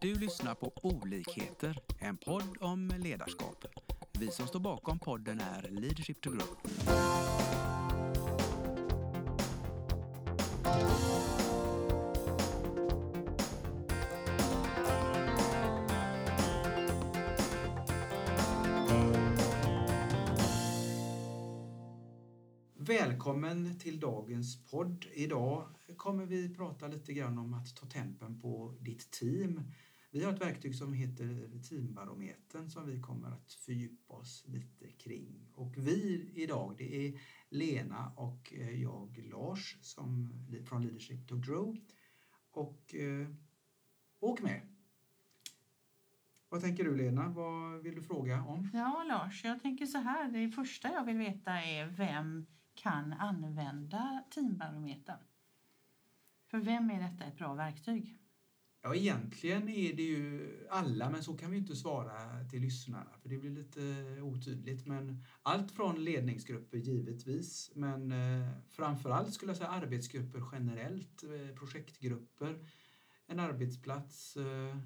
Du lyssnar på Olikheter, en podd om ledarskap. Vi som står bakom podden är Leadership to Grow. Välkommen till dagens podd. Idag kommer vi prata lite grann om att ta tempen på ditt team. Vi har ett verktyg som heter Teambarometern som vi kommer att fördjupa oss lite kring. Och vi idag, det är Lena och eh, jag Lars som, från Leadership to Grow. Och eh, åk med! Vad tänker du Lena? Vad vill du fråga om? Ja Lars, jag tänker så här. Det första jag vill veta är vem kan använda Teambarometern? För vem är detta ett bra verktyg? Ja, egentligen är det ju alla, men så kan vi inte svara till lyssnarna för det blir lite otydligt. Men allt från ledningsgrupper givetvis, men framför framförallt skulle jag säga arbetsgrupper generellt, eh, projektgrupper, en arbetsplats eh,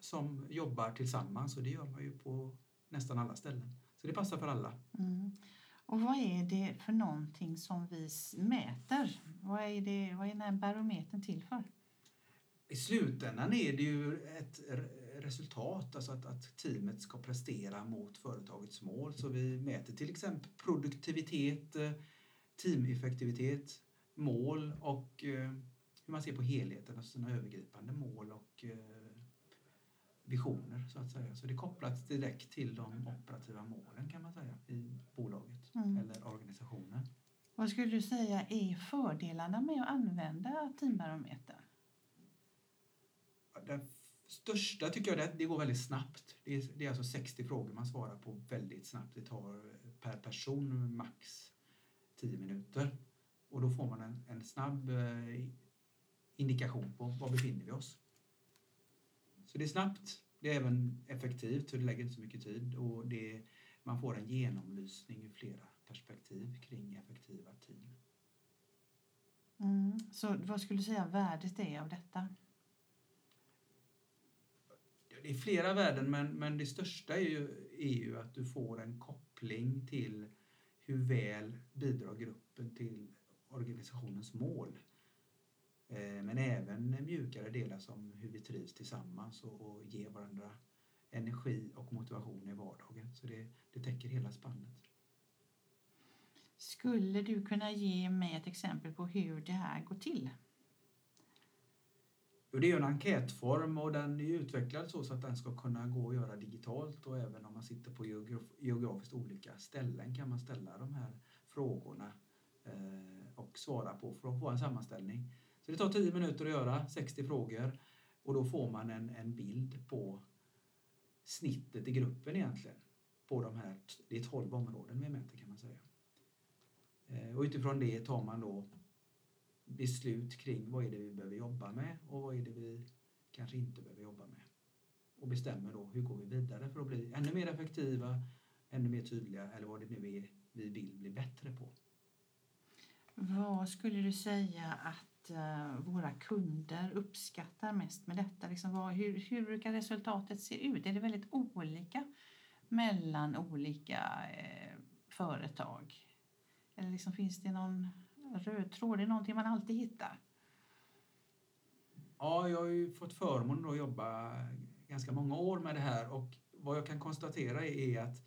som jobbar tillsammans och det gör man ju på nästan alla ställen. Så det passar för alla. Mm. Och vad är det för någonting som vi mäter? Vad är, det, vad är den här barometern till för? I slutändan är det ju ett resultat, alltså att, att teamet ska prestera mot företagets mål. Så vi mäter till exempel produktivitet, eh, teameffektivitet, mål och eh, hur man ser på helheten, alltså sina övergripande mål och eh, visioner så att säga. Så det är kopplat direkt till de operativa målen kan man säga i bolaget mm. eller organisationen. Vad skulle du säga är fördelarna med att använda Teambarometern? Den största tycker jag är att det går väldigt snabbt. Det är, det är alltså 60 frågor man svarar på väldigt snabbt. Det tar per person max 10 minuter. Och då får man en, en snabb eh, indikation på var befinner vi oss. Så det är snabbt, det är även effektivt, så det lägger inte så mycket tid och det, man får en genomlysning ur flera perspektiv kring effektiva team. Mm. Så vad skulle du säga värdet är av detta? I flera värden, men, men det största är ju, är ju att du får en koppling till hur väl bidrar gruppen till organisationens mål. Eh, men även mjukare delar som hur vi trivs tillsammans och, och ger varandra energi och motivation i vardagen. Så det, det täcker hela spannet. Skulle du kunna ge mig ett exempel på hur det här går till? Det är en enkätform och den är utvecklad så, att den ska kunna gå att göra digitalt och även om man sitter på geografiskt olika ställen kan man ställa de här frågorna eh, och svara på för att få en sammanställning. Så det tar 10 minuter att göra 60 frågor och då får man en, en bild på snittet i gruppen egentligen. På de här, det är 12 områden vi mäter kan man säga. Eh, och utifrån det tar man då beslut kring vad är det vi behöver jobba med och vad är det vi kanske inte behöver jobba med. Och bestämmer då hur går vi vidare för att bli ännu mer effektiva, ännu mer tydliga eller vad det nu är vi vill bli bättre på. Vad skulle du säga att eh, våra kunder uppskattar mest med detta? Liksom vad, hur, hur brukar resultatet se ut? Är det väldigt olika mellan olika eh, företag? Eller liksom, finns det någon Alltså, röd tråd? Det är någonting man alltid hittar? Ja, jag har ju fått förmånen att jobba ganska många år med det här och vad jag kan konstatera är att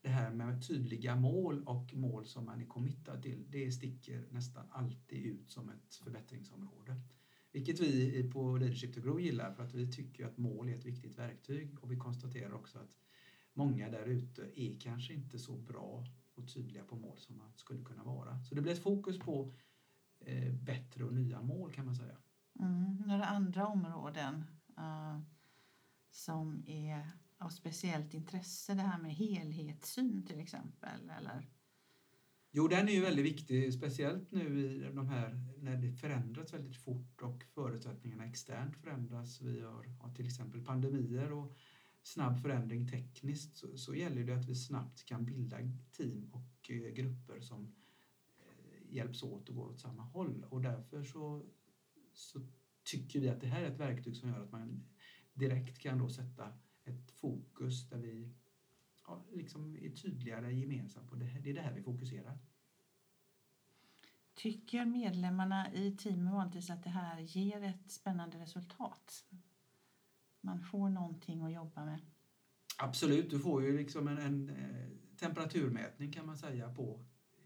det här med tydliga mål och mål som man är committad till, det sticker nästan alltid ut som ett förbättringsområde. Vilket vi på Leadership to Grow gillar för att vi tycker att mål är ett viktigt verktyg och vi konstaterar också att många där ute är kanske inte så bra och tydliga på mål som man skulle kunna vara. Så det blir ett fokus på eh, bättre och nya mål kan man säga. Mm, några andra områden uh, som är av speciellt intresse, det här med helhetssyn till exempel? Eller? Jo, den är ju väldigt viktig, speciellt nu i de här, när det förändras väldigt fort och förutsättningarna externt förändras. Vi har, har till exempel pandemier och snabb förändring tekniskt så, så gäller det att vi snabbt kan bilda team och eh, grupper som eh, hjälps åt och går åt samma håll och därför så, så tycker vi att det här är ett verktyg som gör att man direkt kan då sätta ett fokus där vi ja, liksom är tydligare gemensamt på det. Det är det här vi fokuserar. Tycker medlemmarna i teamet vanligtvis att det här ger ett spännande resultat? Man får någonting att jobba med. Absolut, du får ju liksom en, en eh, temperaturmätning kan man säga på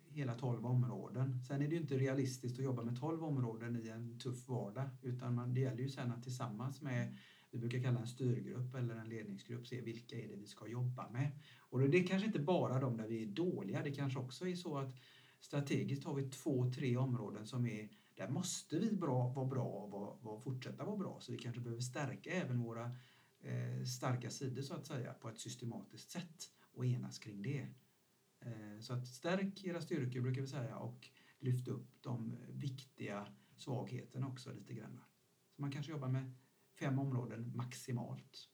hela 12 områden. Sen är det ju inte realistiskt att jobba med 12 områden i en tuff vardag utan man, det gäller ju sen att tillsammans med vi brukar kalla en styrgrupp eller en ledningsgrupp se vilka är det vi ska jobba med. Och det är kanske inte bara de där vi är dåliga, det kanske också är så att strategiskt har vi två, tre områden som är där måste vi bra, vara bra och vara, fortsätta vara bra. Så vi kanske behöver stärka även våra eh, starka sidor så att säga på ett systematiskt sätt och enas kring det. Eh, så att stärk era styrkor brukar vi säga och lyft upp de viktiga svagheterna också lite grann. Så man kanske jobbar med fem områden maximalt.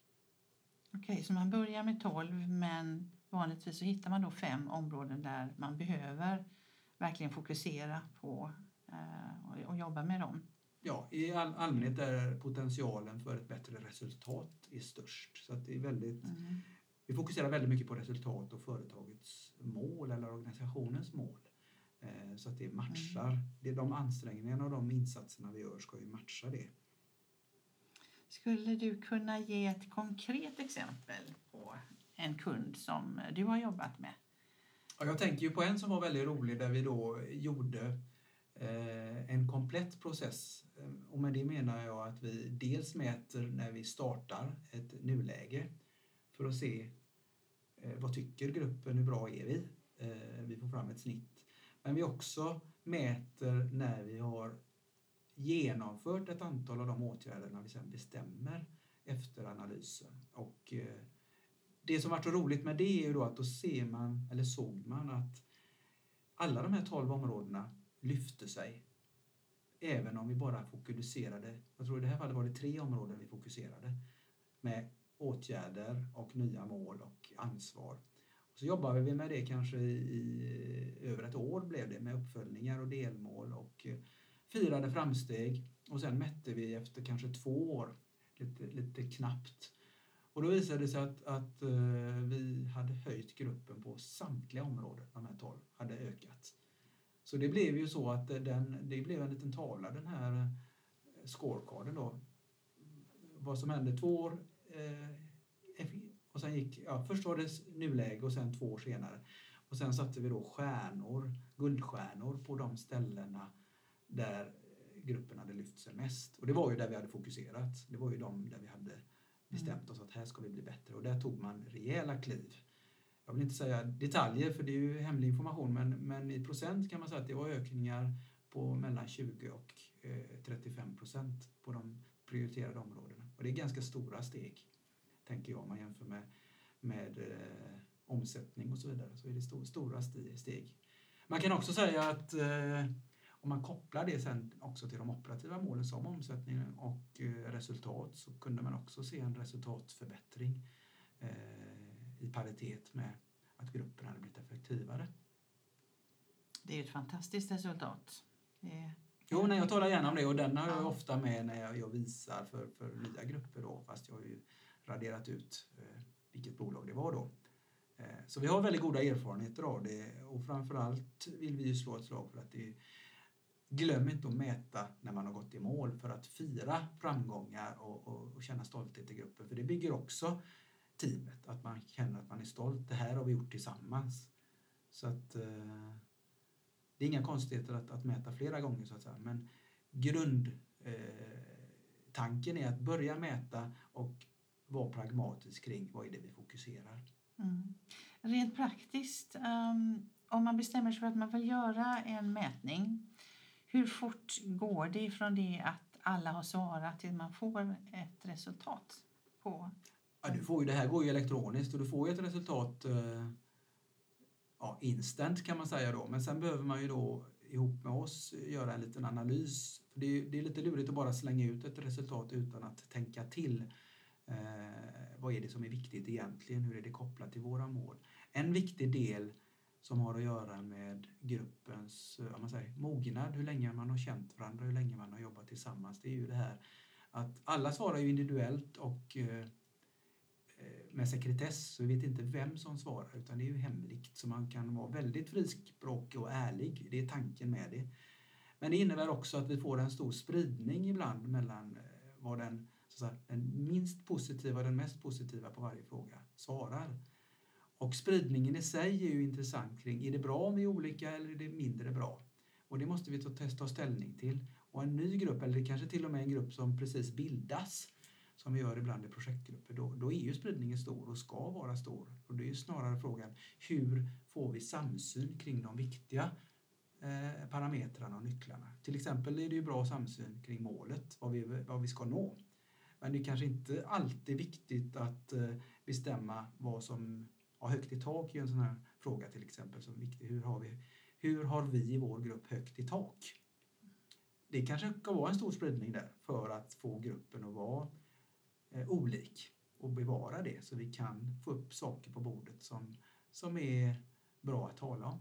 Okej, okay, så man börjar med tolv men vanligtvis så hittar man då fem områden där man behöver verkligen fokusera på och, och jobba med dem. Ja, i all, allmänhet är potentialen för ett bättre resultat är störst. Så att det är väldigt, mm. Vi fokuserar väldigt mycket på resultat och företagets mål eller organisationens mål. Eh, så att det matchar. Mm. Det de ansträngningarna och de insatserna vi gör ska ju matcha det. Skulle du kunna ge ett konkret exempel på en kund som du har jobbat med? Ja, jag tänker ju på en som var väldigt rolig där vi då gjorde eh, Eh, en komplett process. Eh, och med det menar jag att vi dels mäter när vi startar ett nuläge för att se eh, vad tycker gruppen, hur bra är vi? Vi får fram ett snitt. Men vi också mäter när vi har genomfört ett antal av de åtgärderna vi sedan bestämmer efter analysen. Och det som varit så roligt med det är ju då att då ser man, eller såg man att alla de här tolv områdena lyfte sig. Även om vi bara fokuserade, jag tror i det här fallet var det tre områden vi fokuserade med åtgärder och nya mål och ansvar. Så jobbade vi med det kanske i över ett år blev det med uppföljningar och delmål och eh, firade framsteg och sen mätte vi efter kanske två år, lite, lite knappt. Och då visade det sig att, att eh, vi hade höjt gruppen på samtliga områden, de här tolv, hade ökat. Så det blev ju så att den, det blev en liten tavla, den här eh, scorecarden då. Vad som hände två år eh, och sen gick, ja, först var det nuläge och sen två år senare. Och sen satte vi då stjärnor, guldstjärnor på de ställena där gruppen hade lyft sig mest. Och det var ju där vi hade fokuserat. Det var ju de där vi hade bestämt mm. oss att här ska vi bli bättre och där tog man rejäla kliv. Jag vill inte säga detaljer för det är ju hemlig information men, men i procent kan man säga att det var ökningar på mellan 20 och eh, 35 procent på de prioriterade områdena. Och det är ganska stora steg, tänker jag, om man jämför med, med eh, omsättning och så vidare. Så är det st stora steg. Man kan också säga att eh, om man kopplar det sen också till de operativa målen som omsättning och eh, resultat så kunde man också se en resultatförbättring eh, i paritet med att gruppen hade blivit effektivare. Det är ett fantastiskt resultat. Det... Jo, nej, jag talar gärna om det och den har jag ofta med när jag, jag visar för, för nya grupper då, fast jag har ju raderat ut eh, vilket bolag det var då. Eh, så vi har väldigt goda erfarenheter av det och framförallt vill vi ju slå ett slag för att det Glöm inte att mäta när man har gått i mål för att fira framgångar och, och, och, känna stolthet i gruppen. För det bygger också teamet, att man känner att man är stolt. Det här har vi gjort tillsammans. Så att eh, det är inga konstigheter att, att, mäta flera gånger så att säga. Men grundtanken eh, är att börja mäta och vara pragmatisk kring vad är det vi fokuserar. Mm. Rent praktiskt, um, om man bestämmer sig för att man vill göra en mätning hur fort går det från det att alla har svarat till man får ett resultat? på ja, du får ju, Det här går ju elektroniskt och du får ju ett resultat eh, ja, instant kan man säga då. Men sen behöver man ju då ihop med oss göra en liten analys. För det, är, det är lite lurigt att bara slänga ut ett resultat utan att tänka till. Eh, vad är det som är viktigt egentligen? Hur är det kopplat till våra mål? En viktig del som har att göra med gruppens om man säger, mognad, hur länge man har känt varandra, hur länge man har jobbat tillsammans. Det är ju det här att alla svarar ju individuellt och eh, Eh, med sekretess så vi vet inte vem som svarar utan det är ju hemligt så man kan vara väldigt frispråkig och ärlig. Det är tanken med det. Men det innebär också att vi får en stor spridning ibland mellan eh, vad den, så säga, den minst positiva och den mest positiva på varje fråga svarar. Och spridningen i sig är ju intressant kring, är det bra om vi är olika eller är det mindre bra? Och det måste vi ta, ta ställning till. Och en ny grupp, eller kanske till och med en grupp som precis bildas, som vi gör ibland i projektgrupper, då, då är ju spridningen stor och ska vara stor. Och det är ju snarare frågan, hur får vi samsyn kring de viktiga eh, parametrarna och nycklarna? Till exempel är det ju bra samsyn kring målet, vad vi, vad vi ska nå. Men det är kanske inte alltid viktigt att eh, bestämma vad som har högt i tak i en sån här fråga till exempel. Som viktig. Hur, har vi, hur har vi i vår grupp högt i tak? Det kanske ska vara en stor spridning där för att få gruppen att vara olik och bevara det så vi kan få upp saker på bordet som, som är bra att tala om.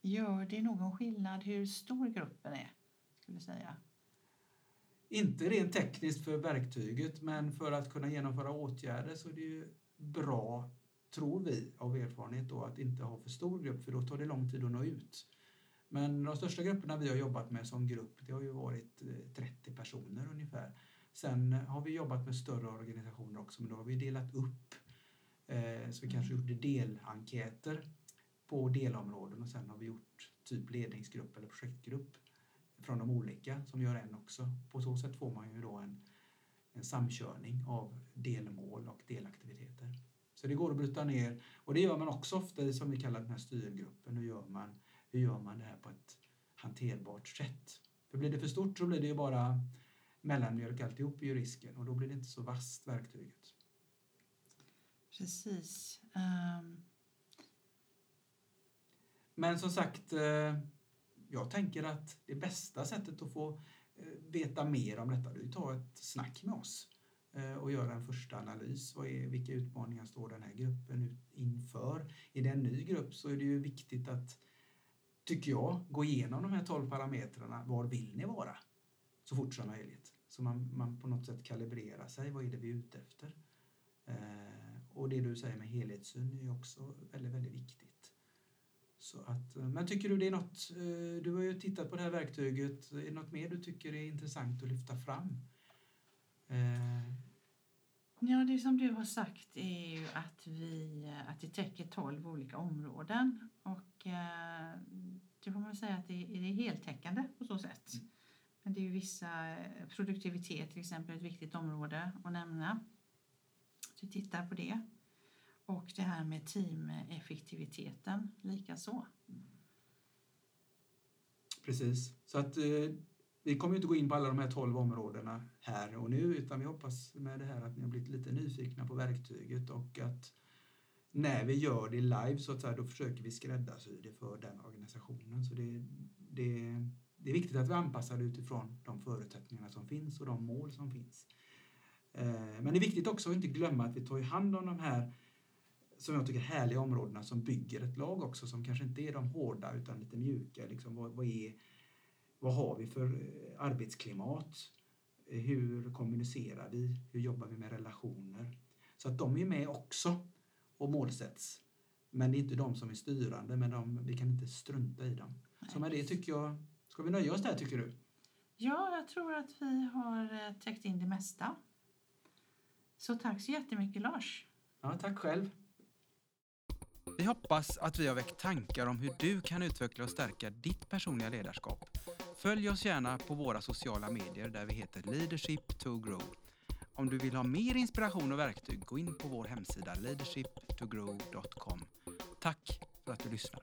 Gör det någon skillnad hur stor gruppen är? Skulle säga? Inte rent tekniskt för verktyget men för att kunna genomföra åtgärder så är det ju bra, tror vi av erfarenhet, då, att inte ha för stor grupp för då tar det lång tid att nå ut. Men de största grupperna vi har jobbat med som grupp det har ju varit 30 eh, personer ungefär. Sen har vi jobbat med större organisationer också, men då har vi delat upp. Eh, så vi kanske mm. gjorde delenkäter på delområden och sen har vi gjort typ ledningsgrupp eller projektgrupp från de olika som gör en också. På så sätt får man ju då en, en samkörning av delmål och delaktiviteter. Så det går att bryta ner och det gör man också ofta i som vi kallar den här styrgruppen. Hur gör man, hur gör man det här på ett hanterbart sätt? För blir det för stort så blir det ju bara mellanmjölk alltihop är ju risken och då blir det inte så vasst verktyget. Precis. Um... Men som sagt, eh, jag tänker att det bästa sättet att få eh, veta mer om detta är att ta ett snack med oss eh, och göra en första analys. Vad är, vilka utmaningar står den här gruppen inför? Är det en ny grupp så är det ju viktigt att, tycker jag, gå igenom de här 12 parametrarna. Var vill ni vara? Så fort som möjligt. Så man, man på något sätt kalibrerar sig. Vad är det vi är ute efter? Eh, och det du säger med helhetssyn är också väldigt, väldigt viktigt. Så att, eh, men tycker du det är något, eh, du har ju tittat på det här verktyget, är det något mer du tycker är intressant att lyfta fram? Eh. Ja, det som du har sagt är ju att, vi, att det täcker 12 olika områden och eh, det får man säga att det, är heltäckande på så sätt. Mm. Men det är ju vissa, eh, produktivitet till exempel ett viktigt område att nämna. Så vi tittar på det. Och det här med teameffektiviteten likaså. Precis. Så att eh, vi kommer inte gå in på alla de här tolv områdena här och nu utan vi hoppas med det här att ni har blivit lite nyfikna på verktyget och att när vi gör det live så att säga, då försöker vi skräddarsy det för den organisationen. Så det, det, det är viktigt att vi anpassar det utifrån de förutsättningarna som finns och de mål som finns. Eh, men det är viktigt också att inte glömma att vi tar hand om de här som jag tycker härliga områdena som bygger ett lag också som kanske inte är de hårda utan lite mjuka. Liksom, vad, vad, är, vad har vi för eh, arbetsklimat? Eh, hur kommunicerar vi? Hur jobbar vi med relationer? Så att de är med också och målsätts. Men det är inte de som är styrande, men de, vi kan inte strunta i dem. Nej. Så med det tycker jag, ska vi nöja oss där tycker du? Ja, jag tror att vi har eh, täckt in det mesta. Så tack så jättemycket Lars. Ja, tack själv. Vi hoppas att vi har väckt tankar om hur du kan utveckla och stärka ditt personliga ledarskap. Följ oss gärna på våra sociala medier där vi heter Leadership to Grow. Om du vill ha mer inspiration och verktyg, gå in på vår hemsida leadershiptogrow.com. Tack för att du lyssnar.